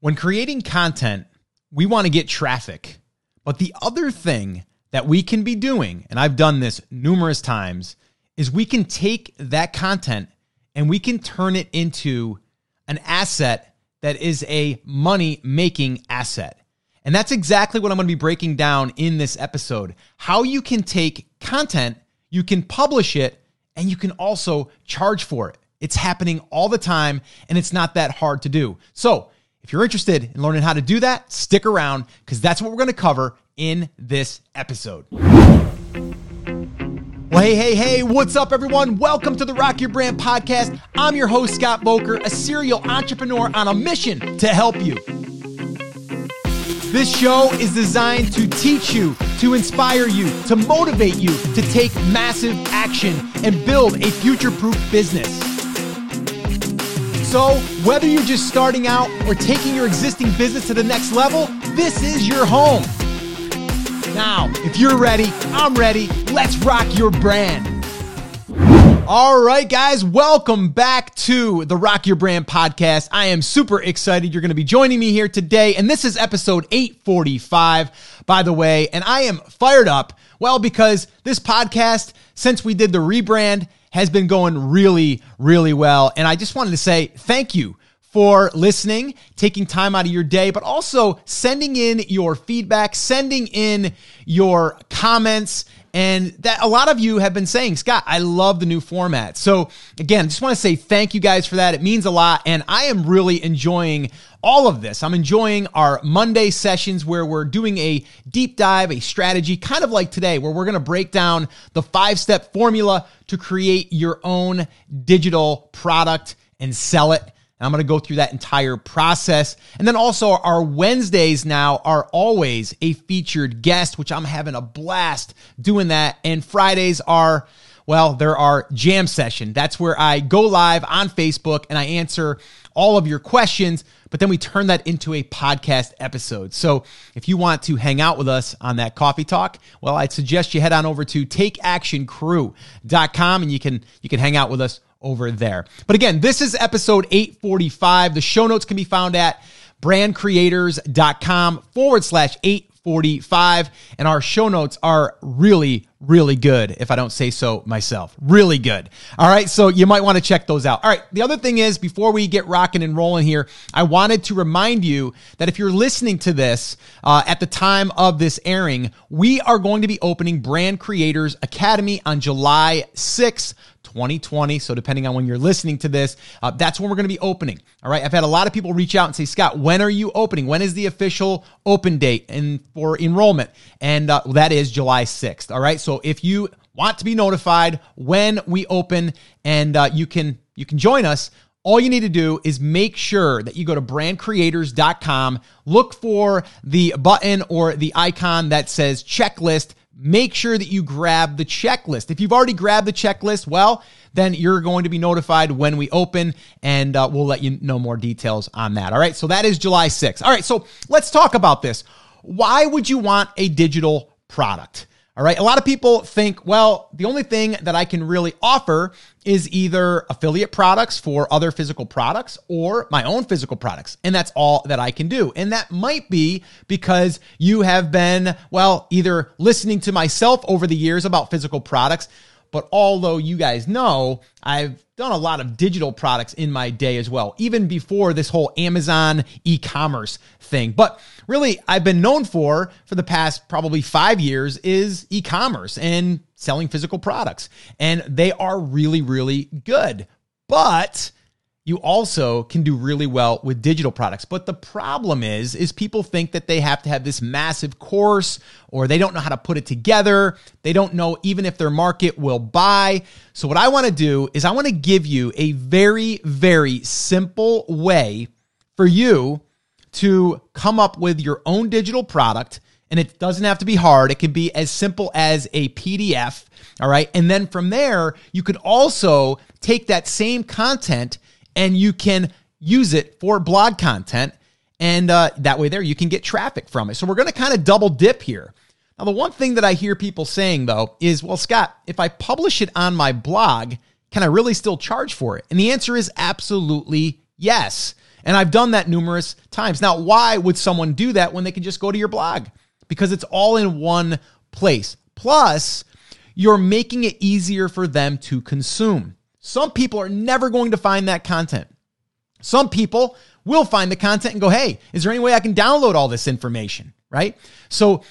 When creating content, we want to get traffic. But the other thing that we can be doing, and I've done this numerous times, is we can take that content and we can turn it into an asset that is a money making asset. And that's exactly what I'm going to be breaking down in this episode. How you can take content, you can publish it, and you can also charge for it. It's happening all the time, and it's not that hard to do. So, if you're interested in learning how to do that, stick around because that's what we're going to cover in this episode. Well, hey, hey, hey, what's up, everyone? Welcome to the Rock Your Brand podcast. I'm your host, Scott Voelker, a serial entrepreneur on a mission to help you. This show is designed to teach you, to inspire you, to motivate you to take massive action and build a future proof business. So, whether you're just starting out or taking your existing business to the next level, this is your home. Now, if you're ready, I'm ready. Let's rock your brand. All right, guys, welcome back to the Rock Your Brand podcast. I am super excited you're going to be joining me here today. And this is episode 845, by the way. And I am fired up, well, because this podcast, since we did the rebrand, has been going really, really well. And I just wanted to say thank you for listening, taking time out of your day, but also sending in your feedback, sending in your comments. And that a lot of you have been saying, Scott, I love the new format. So again, just want to say thank you guys for that. It means a lot. And I am really enjoying all of this. I'm enjoying our Monday sessions where we're doing a deep dive, a strategy, kind of like today, where we're going to break down the five step formula to create your own digital product and sell it. And I'm going to go through that entire process. And then also our Wednesdays now are always a featured guest, which I'm having a blast doing that. And Fridays are, well, there are jam session. That's where I go live on Facebook and I answer all of your questions, but then we turn that into a podcast episode. So if you want to hang out with us on that coffee talk, well, I'd suggest you head on over to takeactioncrew.com and you can you can hang out with us over there. But again, this is episode 845. The show notes can be found at brandcreators.com forward slash 845. And our show notes are really, really good, if I don't say so myself. Really good. All right. So you might want to check those out. All right. The other thing is, before we get rocking and rolling here, I wanted to remind you that if you're listening to this uh, at the time of this airing, we are going to be opening Brand Creators Academy on July 6th. 2020. So, depending on when you're listening to this, uh, that's when we're going to be opening. All right. I've had a lot of people reach out and say, Scott, when are you opening? When is the official open date and for enrollment? And uh, that is July 6th. All right. So, if you want to be notified when we open and uh, you can you can join us all you need to do is make sure that you go to brandcreators.com, look for the button or the icon that says checklist, make sure that you grab the checklist. If you've already grabbed the checklist, well, then you're going to be notified when we open and uh, we'll let you know more details on that. All right. So that is July 6th. All right. So let's talk about this. Why would you want a digital product? All right. A lot of people think, well, the only thing that I can really offer is either affiliate products for other physical products or my own physical products. And that's all that I can do. And that might be because you have been, well, either listening to myself over the years about physical products, but although you guys know, I've done a lot of digital products in my day as well, even before this whole Amazon e commerce thing. But really I've been known for for the past probably five years is e commerce and selling physical products. And they are really, really good. But you also can do really well with digital products. But the problem is, is people think that they have to have this massive course or they don't know how to put it together. They don't know even if their market will buy. So what I want to do is I want to give you a very, very simple way for you to come up with your own digital product. And it doesn't have to be hard. It can be as simple as a PDF. All right. And then from there, you could also take that same content and you can use it for blog content. And uh, that way, there you can get traffic from it. So we're going to kind of double dip here. Now, the one thing that I hear people saying though is, well, Scott, if I publish it on my blog, can I really still charge for it? And the answer is absolutely yes. And I've done that numerous times. Now, why would someone do that when they can just go to your blog? Because it's all in one place. Plus, you're making it easier for them to consume. Some people are never going to find that content. Some people will find the content and go, hey, is there any way I can download all this information? Right? So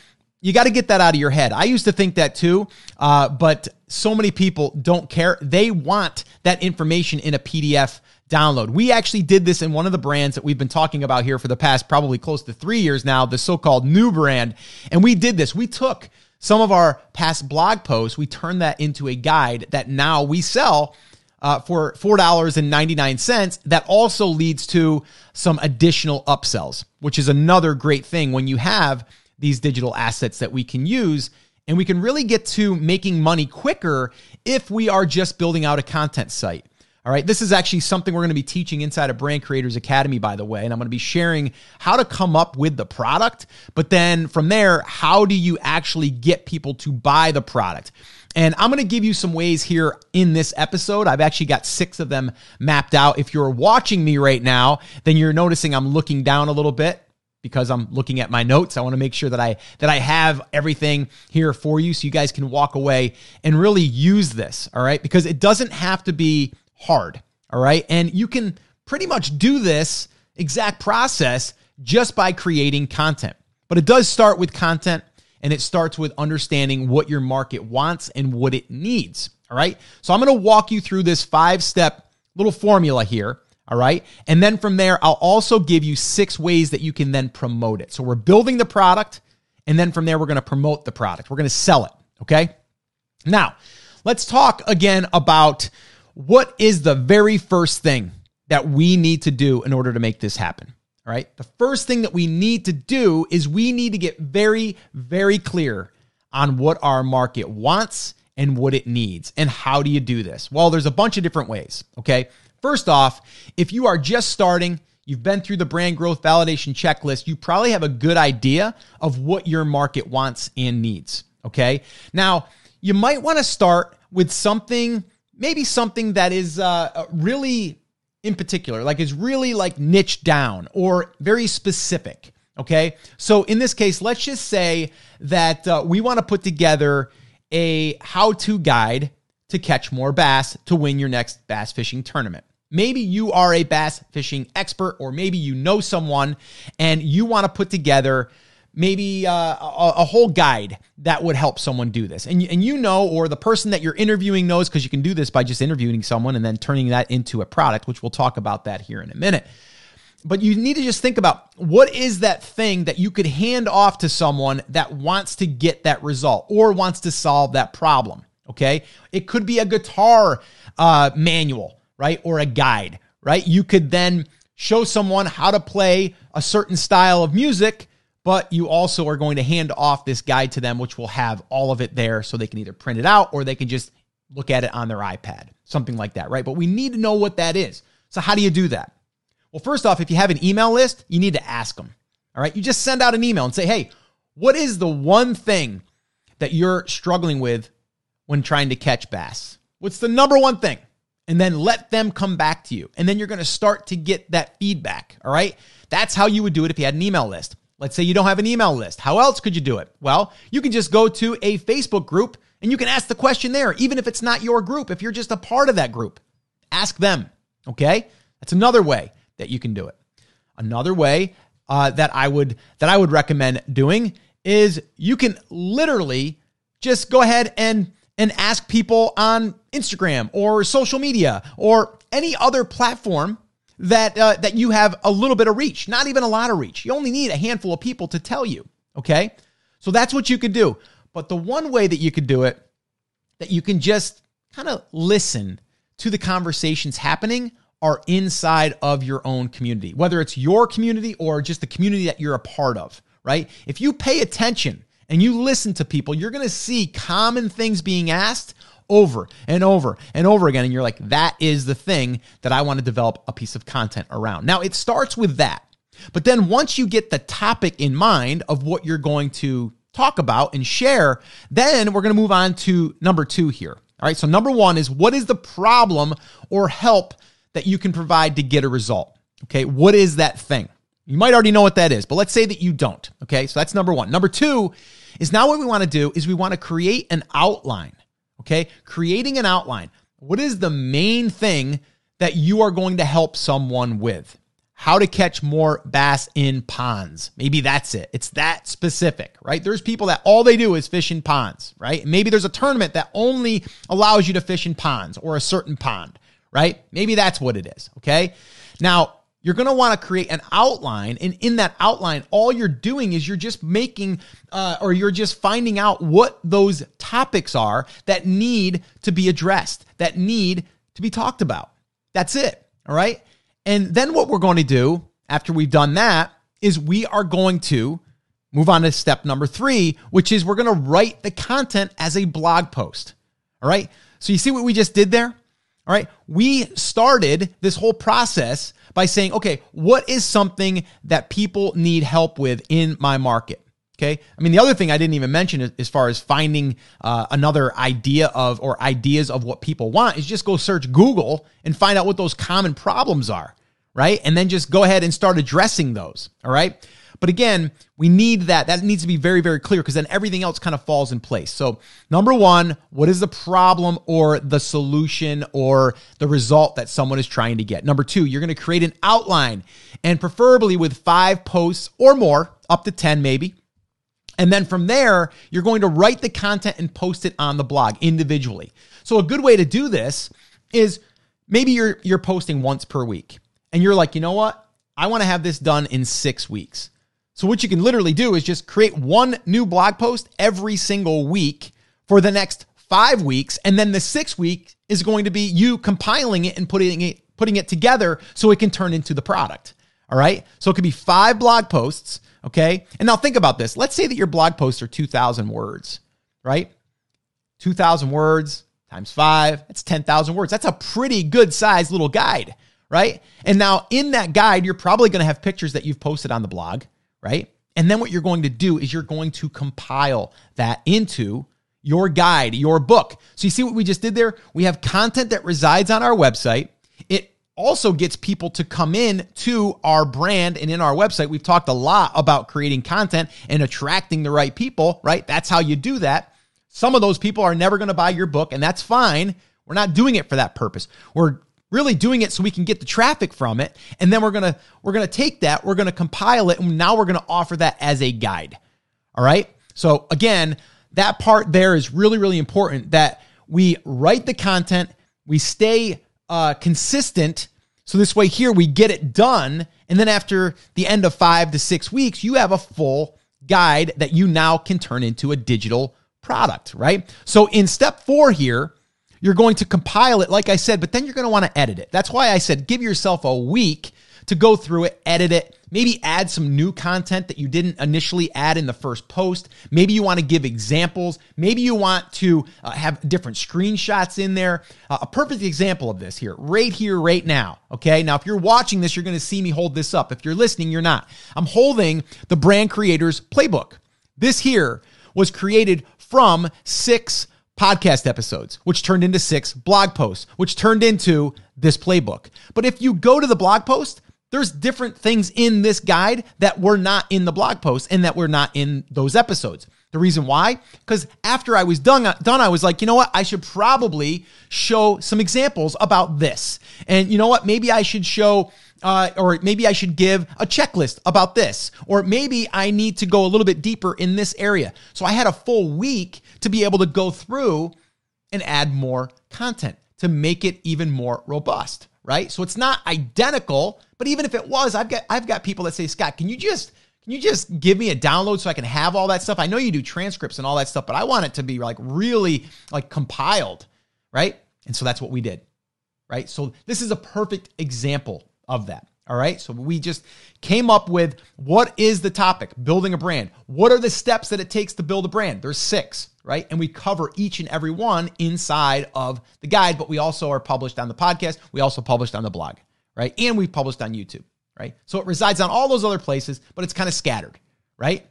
you got to get that out of your head. I used to think that too, uh, but so many people don't care. They want that information in a PDF download. We actually did this in one of the brands that we've been talking about here for the past probably close to three years now, the so called new brand. And we did this. We took some of our past blog posts, we turned that into a guide that now we sell uh, for $4.99. That also leads to some additional upsells, which is another great thing when you have these digital assets that we can use. And we can really get to making money quicker if we are just building out a content site. All right, this is actually something we're going to be teaching inside of Brand Creators Academy, by the way. And I'm going to be sharing how to come up with the product. But then from there, how do you actually get people to buy the product? And I'm going to give you some ways here in this episode. I've actually got six of them mapped out. If you're watching me right now, then you're noticing I'm looking down a little bit because I'm looking at my notes. I want to make sure that I that I have everything here for you so you guys can walk away and really use this, all right? Because it doesn't have to be hard. All right. And you can pretty much do this exact process just by creating content. But it does start with content and it starts with understanding what your market wants and what it needs. All right. So I'm going to walk you through this five step little formula here. All right. And then from there, I'll also give you six ways that you can then promote it. So we're building the product. And then from there, we're going to promote the product. We're going to sell it. Okay. Now, let's talk again about what is the very first thing that we need to do in order to make this happen? All right. The first thing that we need to do is we need to get very, very clear on what our market wants and what it needs. And how do you do this? Well, there's a bunch of different ways. Okay. First off, if you are just starting, you've been through the brand growth validation checklist, you probably have a good idea of what your market wants and needs. Okay. Now, you might want to start with something maybe something that is uh, uh, really in particular, like is really like niche down or very specific. Okay. So in this case, let's just say that uh, we want to put together a how to guide to catch more bass to win your next bass fishing tournament. Maybe you are a bass fishing expert, or maybe you know someone and you want to put together maybe uh, a, a, whole guide that would help someone do this. And, and you know, or the person that you're interviewing knows, because you can do this by just interviewing someone and then turning that into a product, which we'll talk about that here in a minute. But you need to just think about what is that thing that you could hand off to someone that wants to get that result or wants to solve that problem. Okay. It could be a guitar uh, manual, right? Or a guide, right? You could then show someone how to play a certain style of music but you also are going to hand off this guide to them, which will have all of it there so they can either print it out or they can just look at it on their iPad, something like that, right? But we need to know what that is. So, how do you do that? Well, first off, if you have an email list, you need to ask them. All right. You just send out an email and say, hey, what is the one thing that you're struggling with when trying to catch bass? What's the number one thing? And then let them come back to you. And then you're going to start to get that feedback. All right. That's how you would do it if you had an email list. Let's say you don't have an email list. How else could you do it? Well, you can just go to a Facebook group and you can ask the question there, even if it's not your group, if you're just a part of that group. Ask them. Okay? That's another way that you can do it. Another way uh, that I would that I would recommend doing is you can literally just go ahead and and ask people on Instagram or social media or any other platform that uh, that you have a little bit of reach, not even a lot of reach. You only need a handful of people to tell you. Okay, so that's what you could do. But the one way that you could do it, that you can just kind of listen to the conversations happening, are inside of your own community, whether it's your community or just the community that you're a part of. Right? If you pay attention and you listen to people, you're going to see common things being asked over and over and over again. And you're like, that is the thing that I want to develop a piece of content around. Now, it starts with that. But then once you get the topic in mind of what you're going to talk about and share, then we're going to move on to number two here. All right. So, number one is what is the problem or help that you can provide to get a result? Okay. What is that thing? You might already know what that is, but let's say that you don't. Okay. So that's number one. Number two is now what we want to do is we want to create an outline. Okay. Creating an outline. What is the main thing that you are going to help someone with? How to catch more bass in ponds. Maybe that's it. It's that specific, right? There's people that all they do is fish in ponds, right? Maybe there's a tournament that only allows you to fish in ponds or a certain pond, right? Maybe that's what it is, okay? Now, you're going to want to create an outline. And in that outline, all you're doing is you're just making uh, or you're just finding out what those topics are that need to be addressed, that need to be talked about. That's it. All right. And then what we're going to do after we've done that is we are going to move on to step number three, which is we're going to write the content as a blog post. All right. So you see what we just did there? All right. We started this whole process by saying, okay, what is something that people need help with in my market? Okay. I mean, the other thing I didn't even mention as far as finding uh, another idea of or ideas of what people want is just go search Google and find out what those common problems are. Right. And then just go ahead and start addressing those. All right. But again, we need that. That needs to be very, very clear because then everything else kind of falls in place. So, number one, what is the problem or the solution or the result that someone is trying to get? Number two, you're going to create an outline and preferably with five posts or more, up to 10 maybe. And then from there, you're going to write the content and post it on the blog individually. So, a good way to do this is maybe you're, you're posting once per week and you're like, you know what? I want to have this done in six weeks. So what you can literally do is just create one new blog post every single week for the next five weeks. And then the sixth week is going to be you compiling it and putting it, putting it together so it can turn into the product. All right. So it could be five blog posts. Okay. And now think about this. Let's say that your blog posts are 2000 words, right? 2000 words times five, that's 10,000 words. That's a pretty good sized little guide, right? And now in that guide, you're probably going to have pictures that you've posted on the blog right? And then what you're going to do is you're going to compile that into your guide, your book. So you see what we just did there? We have content that resides on our website. It also gets people to come in to our brand and in our website. We've talked a lot about creating content and attracting the right people, right? That's how you do that. Some of those people are never going to buy your book, and that's fine. We're not doing it for that purpose. We're really doing it so we can get the traffic from it. And then we're going to we're going to take that we're going to compile it and now we're going to offer that as a guide. All right? So again that part there is really really important that we write the content we stay uh, consistent. So this way here we get it done and then after the end of five to six weeks you have a full guide that you now can turn into a digital product right? So in step four here you're going to compile it, like I said, but then you're going to want to edit it. That's why I said give yourself a week to go through it, edit it, maybe add some new content that you didn't initially add in the first post. Maybe you want to give examples. Maybe you want to uh, have different screenshots in there. Uh, a perfect example of this here, right here, right now. Okay. Now, if you're watching this, you're going to see me hold this up. If you're listening, you're not. I'm holding the brand creators playbook. This here was created from six podcast episodes, which turned into six blog posts, which turned into this playbook. But if you go to the blog post, there's different things in this guide that were not in the blog post and that were not in those episodes. The reason why? Because after I was done, done, I was like, you know what? I should probably show some examples about this. And you know what? Maybe I should show uh, or maybe I should give a checklist about this, or maybe I need to go a little bit deeper in this area. So I had a full week to be able to go through and add more content to make it even more robust, right? So it's not identical, but even if it was, I've got I've got people that say, Scott, can you just can you just give me a download so I can have all that stuff? I know you do transcripts and all that stuff, but I want it to be like really like compiled, right? And so that's what we did, right? So this is a perfect example of that. All right. So we just came up with what is the topic? Building a brand. What are the steps that it takes to build a brand? There's six, right? And we cover each and every one inside of the guide, but we also are published on the podcast. We also published on the blog, right? And we've published on YouTube, right? So it resides on all those other places, but it's kind of scattered, right?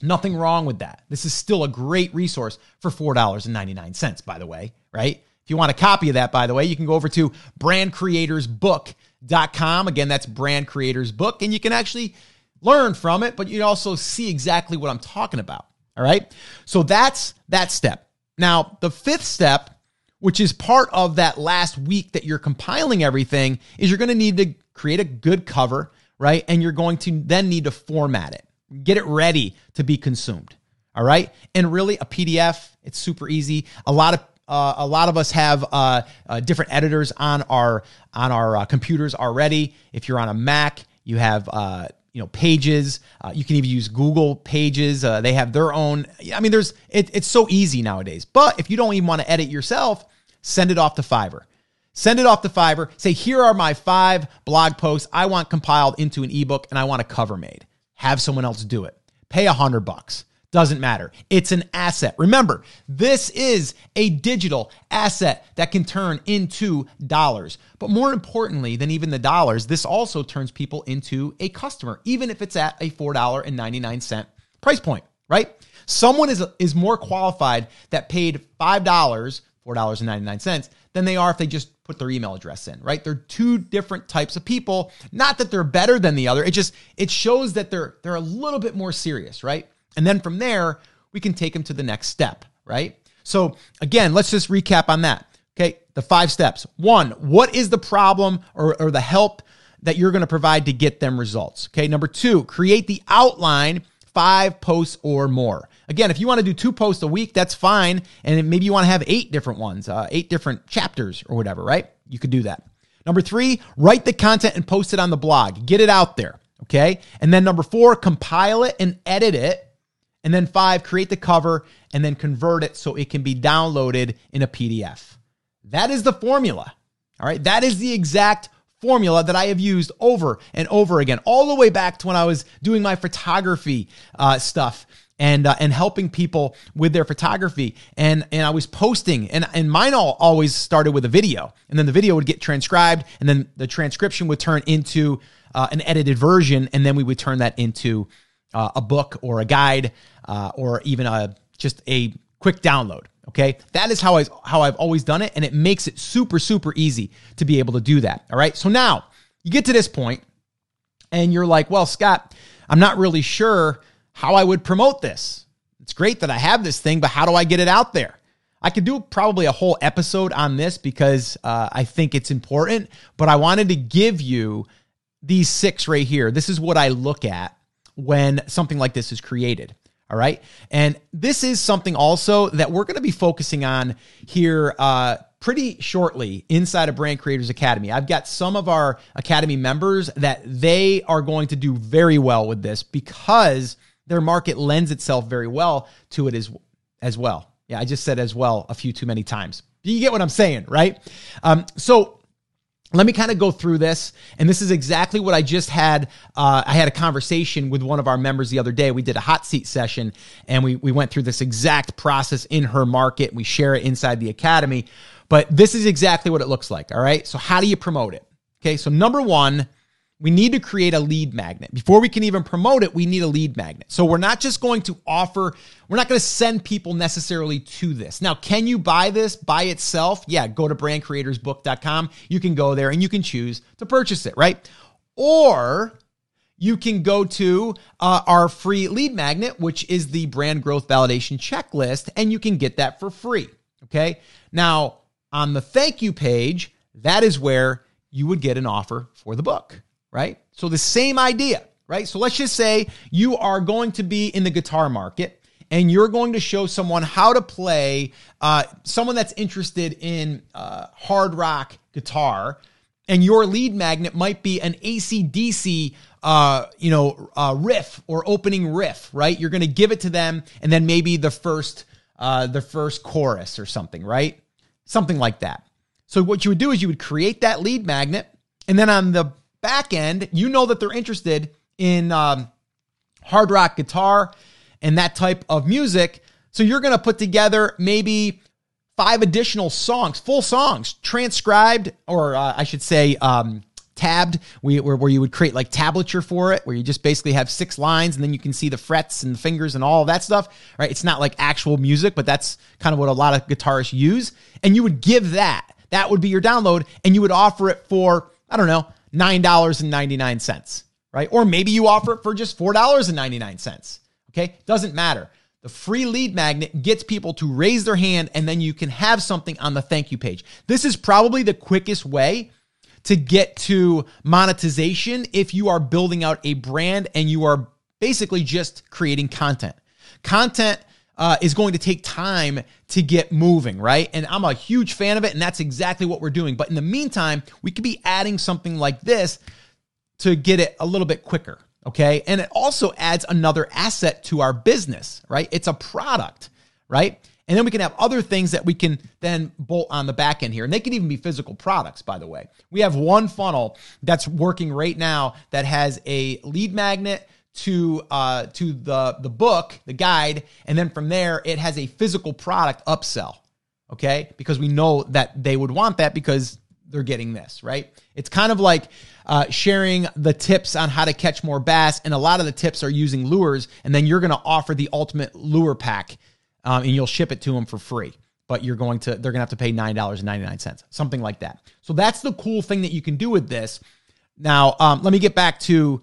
Nothing wrong with that. This is still a great resource for $4.99, by the way, right? If you want a copy of that, by the way, you can go over to Brand Creators Book brandcreatorsbook.com. Again, that's Brand Creators Book. And you can actually learn from it, but you also see exactly what I'm talking about. All right. So that's that step. Now, the fifth step, which is part of that last week that you're compiling everything, is you're going to need to create a good cover, right? And you're going to then need to format it, get it ready to be consumed. All right. And really, a PDF, it's super easy. A lot of uh, a lot of us have uh, uh, different editors on our on our uh, computers already. If you're on a Mac, you have uh, you know pages uh, you can even use google pages they have their own i mean there's it, it's so easy nowadays but if you don't even want to edit yourself send it off to fiverr send it off to fiverr say here are my five blog posts i want compiled into an ebook and i want a cover made have someone else do it pay a hundred bucks doesn't matter. It's an asset. Remember, this is a digital asset that can turn into dollars. But more importantly than even the dollars, this also turns people into a customer, even if it's at a $4.99 price point, right? Someone is, is more qualified that paid $5, $4.99, than they are if they just put their email address in, right? They're two different types of people. Not that they're better than the other. It just it shows that they're they're a little bit more serious, right? And then from there, we can take them to the next step, right? So again, let's just recap on that. Okay, the five steps. One, what is the problem or, or the help that you're going to provide to get them results? Okay, number two, create the outline, five posts or more. Again, if you want to do two posts a week, that's fine. And maybe you want to have eight different ones, uh, eight different chapters or whatever, right? You could do that. Number three, write the content and post it on the blog. Get it out there. Okay. And then number four, compile it and edit it and then five, create the cover and then convert it so it can be downloaded in a PDF. That is the formula. All right. That is the exact formula that I have used over and over again, all the way back to when I was doing my photography uh, stuff and uh, and helping people with their photography. And and I was posting, and and mine all always started with a video, and then the video would get transcribed, and then the transcription would turn into uh, an edited version, and then we would turn that into uh, a book or a guide uh, or even a just a quick download. Okay, that is how I how I've always done it, and it makes it super super easy to be able to do that. All right, so now you get to this point, and you're like, well, Scott, I'm not really sure how I would promote this. It's great that I have this thing, but how do I get it out there? I could do probably a whole episode on this because uh, I think it's important, but I wanted to give you these six right here. This is what I look at when something like this is created. All right. And this is something also that we're going to be focusing on here uh, pretty shortly inside of Brand Creators Academy. I've got some of our Academy members that they are going to do very well with this because their market lends itself very well to it as, as well. Yeah, I just said as well a few too many times. You get what I'm saying, right? Um, so let me kind of go through this and this is exactly what i just had uh, i had a conversation with one of our members the other day we did a hot seat session and we, we went through this exact process in her market we share it inside the academy but this is exactly what it looks like all right so how do you promote it okay so number one we need to create a lead magnet. Before we can even promote it, we need a lead magnet. So we're not just going to offer, we're not going to send people necessarily to this. Now, can you buy this by itself? Yeah, go to brandcreatorsbook.com. You can go there and you can choose to purchase it, right? Or you can go to uh, our free lead magnet, which is the brand growth validation checklist, and you can get that for free. Okay. Now, on the thank you page, that is where you would get an offer for the book right? So the same idea, right? So let's just say you are going to be in the guitar market and you're going to show someone how to play, uh, someone that's interested in uh, hard rock guitar, and your lead magnet might be an ACDC, uh, you know, uh, riff or opening riff, right? You're going to give it to them, and then maybe the first, uh, the first chorus or something, right? Something like that. So what you would do is you would create that lead magnet, and then on the back end, you know that they're interested in um, hard rock guitar and that type of music. So you're going to put together maybe five additional songs, full songs, transcribed, or uh, I should say, um, tabbed, where, where you would create like tablature for it, where you just basically have six lines and then you can see the frets and the fingers and all that stuff, right? It's not like actual music, but that's kind of what a lot of guitarists use. And you would give that. That would be your download, and you would offer it for, I don't know, $9.99, right? Or maybe you offer it for just $4.99. Okay? Doesn't matter. The free lead magnet gets people to raise their hand and then you can have something on the thank you page. This is probably the quickest way to get to monetization if you are building out a brand and you are basically just creating content. Content uh, is going to take time to get moving, right? And I'm a huge fan of it, and that's exactly what we're doing. But in the meantime, we could be adding something like this to get it a little bit quicker, okay? And it also adds another asset to our business, right? It's a product, right? And then we can have other things that we can then bolt on the back end here. And they can even be physical products, by the way. We have one funnel that's working right now that has a lead magnet to uh, to the the book, the guide, and then from there it has a physical product upsell. Okay, because we know that they would want that because they're getting this right. It's kind of like uh, sharing the tips on how to catch more bass, and a lot of the tips are using lures, and then you're going to offer the ultimate lure pack, um, and you'll ship it to them for free. But you're going to they're going to have to pay nine dollars and ninety nine cents, something like that. So that's the cool thing that you can do with this. Now, um, let me get back to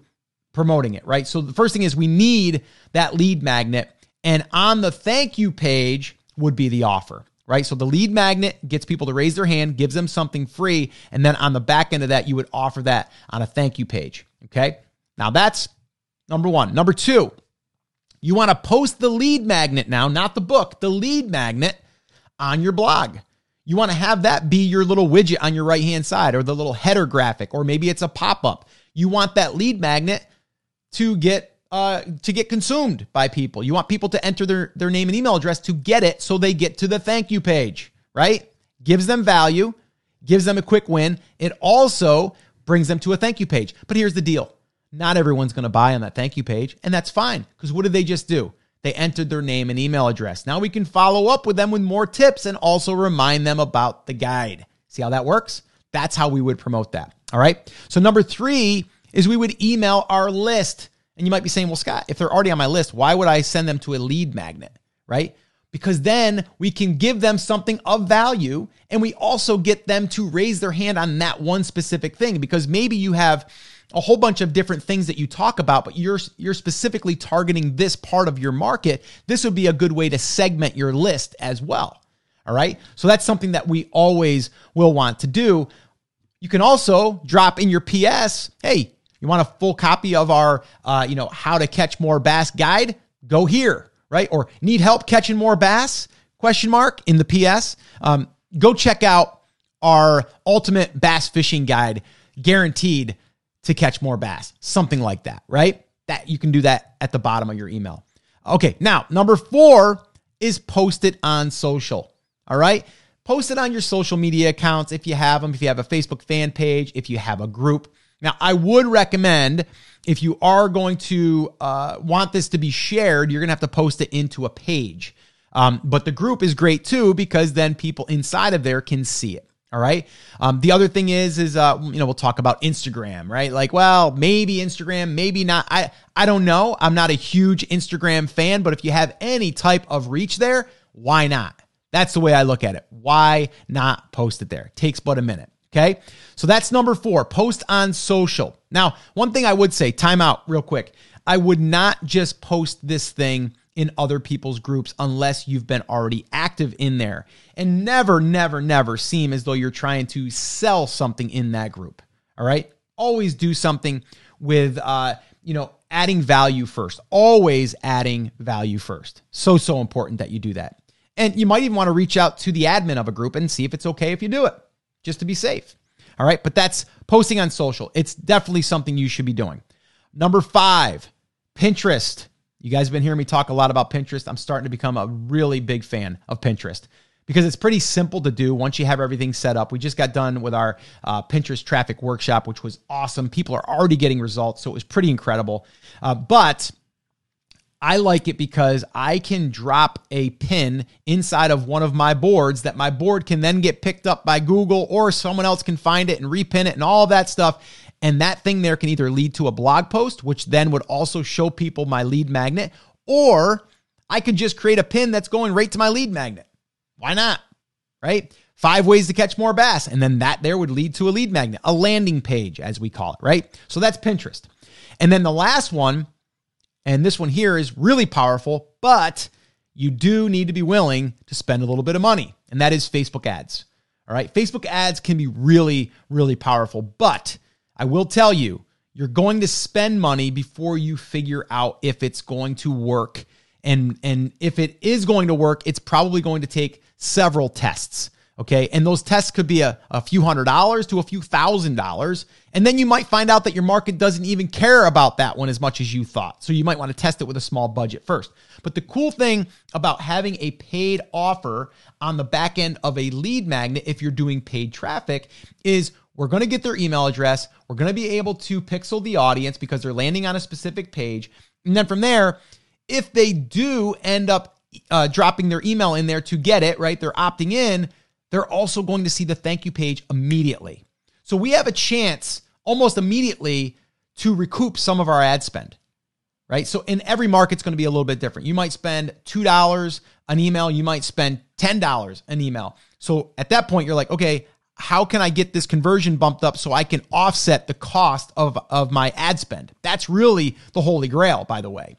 promoting it, right? So the first thing is we need that lead magnet. And on the thank you page would be the offer, right? So the lead magnet gets people to raise their hand, gives them something free. And then on the back end of that, you would offer that on a thank you page. Okay. Now that's number one. Number two, you want to post the lead magnet now, not the book, the lead magnet on your blog. You want to have that be your little widget on your right hand side or the little header graphic, or maybe it's a pop up. You want that lead magnet to get uh, to get consumed by people. You want people to enter their, their name and email address to get it so they get to the thank you page, right? Gives them value, gives them a quick win. It also brings them to a thank you page. But here's the deal not everyone's going to buy on that thank you page, and that's fine because what did they just do? They entered their name and email address. Now we can follow up with them with more tips and also remind them about the guide. See how that works? That's how we would promote that. All right. So, number three is we would email our list. And you might be saying, well, Scott, if they're already on my list, why would I send them to a lead magnet? Right? Because then we can give them something of value and we also get them to raise their hand on that one specific thing. Because maybe you have a whole bunch of different things that you talk about, but you're you're specifically targeting this part of your market. This would be a good way to segment your list as well. All right. So that's something that we always will want to do. You can also drop in your PS, hey, you want a full copy of our, uh, you know, how to catch more bass guide? Go here, right? Or need help catching more bass? Question mark in the PS. Um, go check out our ultimate bass fishing guide, guaranteed to catch more bass. Something like that, right? That you can do that at the bottom of your email. Okay, now number four is post it on social. All right. Post it on your social media accounts if you have them, if you have a Facebook fan page, if you have a group. Now, I would recommend if you are going to uh, want this to be shared, you're going to have to post it into a page. Um, but the group is great too because then people inside of there can see it. All right. Um, the other thing is, is uh, you know, we'll talk about Instagram, right? Like, well, maybe Instagram, maybe not. I I don't know. I'm not a huge Instagram fan, but if you have any type of reach there, why not? That's the way I look at it. Why not post it there? It takes but a minute. Okay. So that's number four post on social. Now, one thing I would say, time out real quick. I would not just post this thing in other people's groups unless you've been already active in there. And never, never, never seem as though you're trying to sell something in that group. All right. Always do something with, uh, you know, adding value first. Always adding value first. So, so important that you do that. And you might even want to reach out to the admin of a group and see if it's okay if you do it just to be safe. All right. But that's posting on social. It's definitely something you should be doing. Number five, Pinterest. You guys have been hearing me talk a lot about Pinterest. I'm starting to become a really big fan of Pinterest because it's pretty simple to do once you have everything set up. We just got done with our uh, Pinterest traffic workshop, which was awesome. People are already getting results, so it was pretty incredible. Uh, but I like it because I can drop a pin inside of one of my boards that my board can then get picked up by Google or someone else can find it and repin it and all that stuff. And that thing there can either lead to a blog post, which then would also show people my lead magnet, or I could just create a pin that's going right to my lead magnet. Why not? Right? five ways to catch more bass. And then that there would lead to a lead magnet, a landing page, as we call it, right? So that's Pinterest. And then the last one, and this one here is really powerful, but you do need to be willing to spend a little bit of money, and that is Facebook ads. All right. Facebook ads can be really, really powerful, but I will tell you, you're going to spend money before you figure out if it's going to work. And, and if it is going to work, it's probably going to take several tests. Okay. And those tests could be a, a few hundred dollars to a few thousand dollars. And then you might find out that your market doesn't even care about that one as much as you thought. So you might want to test it with a small budget first. But the cool thing about having a paid offer on the back end of a lead magnet, if you're doing paid traffic, is we're going to get their email address. We're going to be able to pixel the audience because they're landing on a specific page. And then from there, if they do end up uh, dropping their email in there to get it, right, they're opting in they're also going to see the thank you page immediately. So we have a chance almost immediately to recoup some of our ad spend, right? So in every market, it's going to be a little bit different. You might spend $2 an email, you might spend $10 an email. So at that point, you're like, okay, how can I get this conversion bumped up so I can offset the cost of, of my ad spend? That's really the holy grail, by the way.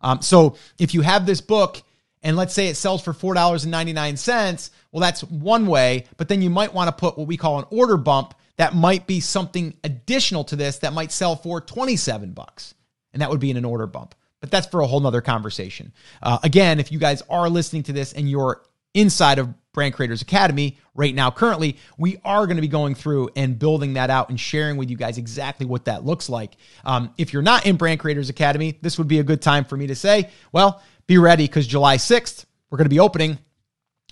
Um, so if you have this book and let's say it sells for $4.99, well, that's one way, but then you might want to put what we call an order bump that might be something additional to this that might sell for 27 bucks. And that would be in an order bump. But that's for a whole nother conversation. Uh, again, if you guys are listening to this and you're inside of Brand Creators Academy right now, currently, we are going to be going through and building that out and sharing with you guys exactly what that looks like. Um, if you're not in Brand Creators Academy, this would be a good time for me to say, well, be ready because July 6th, we're going to be opening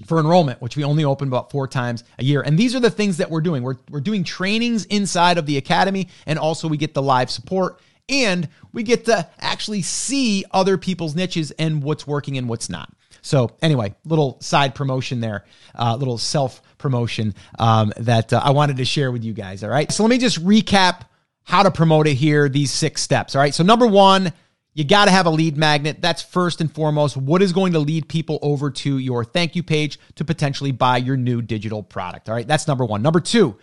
for enrollment, which we only open about four times a year. And these are the things that we're doing. We're, we're doing trainings inside of the academy, and also we get the live support and we get to actually see other people's niches and what's working and what's not. So, anyway, little side promotion there, uh, little self promotion um, that uh, I wanted to share with you guys. All right. So, let me just recap how to promote it here, these six steps. All right. So, number one, you got to have a lead magnet. That's first and foremost what is going to lead people over to your thank you page to potentially buy your new digital product. All right, that's number one. Number two,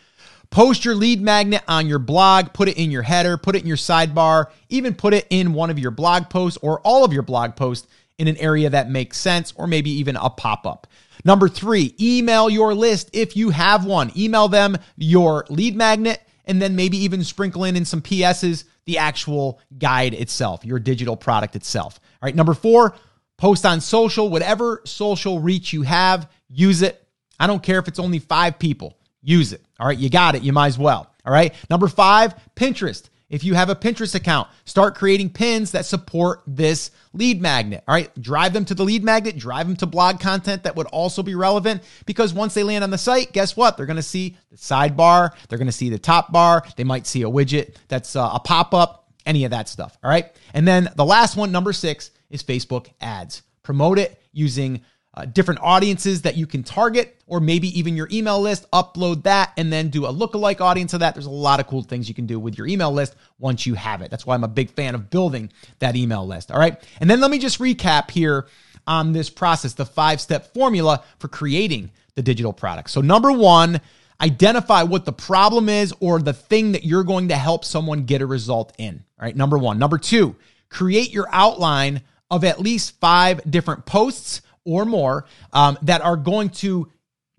post your lead magnet on your blog, put it in your header, put it in your sidebar, even put it in one of your blog posts or all of your blog posts in an area that makes sense, or maybe even a pop up. Number three, email your list if you have one. Email them your lead magnet and then maybe even sprinkle in in some PSs the actual guide itself, your digital product itself. All right, number four, post on social, whatever social reach you have, use it. I don't care if it's only five people, use it. All right, you got it, you might as well. All right, number five, Pinterest. If you have a Pinterest account, start creating pins that support this lead magnet. All right, drive them to the lead magnet, drive them to blog content that would also be relevant because once they land on the site, guess what? They're going to see the sidebar, they're going to see the top bar, they might see a widget that's uh, a pop up, any of that stuff. All right, and then the last one, number six, is Facebook ads. Promote it using uh, different audiences that you can target, or maybe even your email list, upload that, and then do a lookalike audience of that. There's a lot of cool things you can do with your email list once you have it. That's why I'm a big fan of building that email list. All right. And then let me just recap here on this process, the five step formula for creating the digital product. So, number one, identify what the problem is or the thing that you're going to help someone get a result in. All right. Number one. Number two, create your outline of at least five different posts or more um, that are going to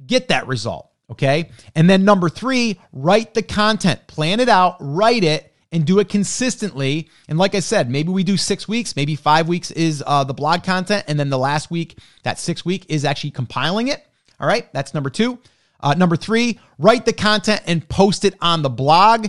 get that result. Okay. And then number three, write the content, plan it out, write it, and do it consistently. And like I said, maybe we do six weeks, maybe five weeks is uh, the blog content. And then the last week, that six week, is actually compiling it. All right. That's number two. Uh, number three, write the content and post it on the blog.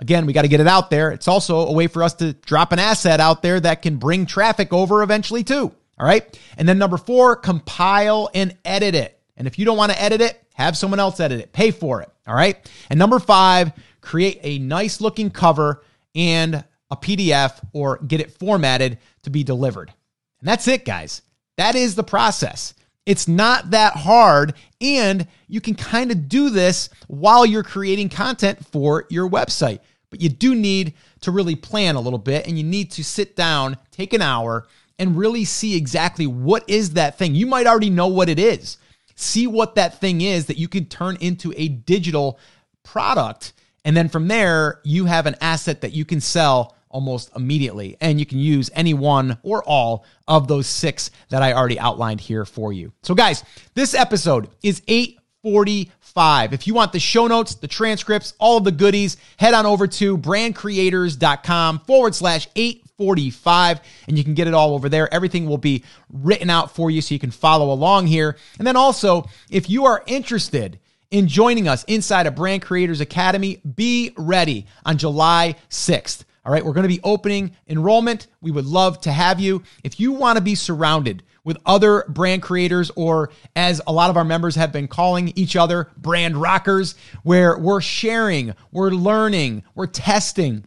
Again, we got to get it out there. It's also a way for us to drop an asset out there that can bring traffic over eventually, too. All right. And then number four, compile and edit it. And if you don't want to edit it, have someone else edit it. Pay for it. All right. And number five, create a nice looking cover and a PDF or get it formatted to be delivered. And that's it, guys. That is the process. It's not that hard. And you can kind of do this while you're creating content for your website. But you do need to really plan a little bit and you need to sit down, take an hour, and really see exactly what is that thing. You might already know what it is. see what that thing is that you can turn into a digital product. And then from there, you have an asset that you can sell almost immediately. And you can use any one or all of those six that I already outlined here for you. So, guys, this episode is 845. If you want the show notes, the transcripts, all of the goodies, head on over to brandcreators.com forward slash 845 and you can get it all over there. Everything will be written out for you so you can follow along here. And then also, if you are interested, in joining us inside of Brand Creators Academy, be ready on July 6th. All right, we're going to be opening enrollment. We would love to have you. If you want to be surrounded with other brand creators, or as a lot of our members have been calling each other, brand rockers, where we're sharing, we're learning, we're testing,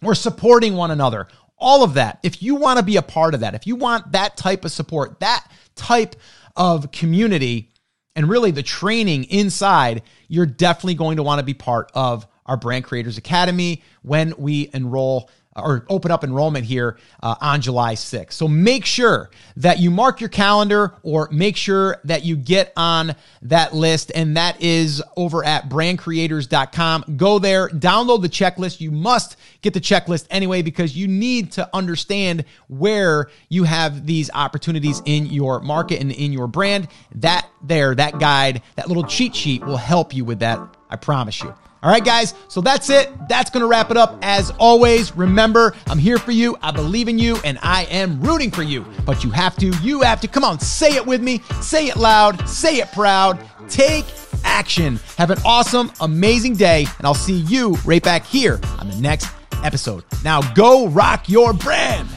we're supporting one another, all of that. If you want to be a part of that, if you want that type of support, that type of community, and really the training inside, you're definitely going to want to be part of our Brand Creators Academy when we enroll or open up enrollment here uh, on July 6th. So make sure that you mark your calendar or make sure that you get on that list. And that is over at brandcreators.com. Go there, download the checklist. You must get the checklist anyway because you need to understand where you have these opportunities in your market and in your brand. That there, that guide, that little cheat sheet will help you with that. I promise you. All right, guys. So that's it. That's going to wrap it up. As always, remember, I'm here for you. I believe in you and I am rooting for you. But you have to, you have to, come on, say it with me. Say it loud. Say it proud. Take action. Have an awesome, amazing day. And I'll see you right back here on the next episode. Now go rock your brand.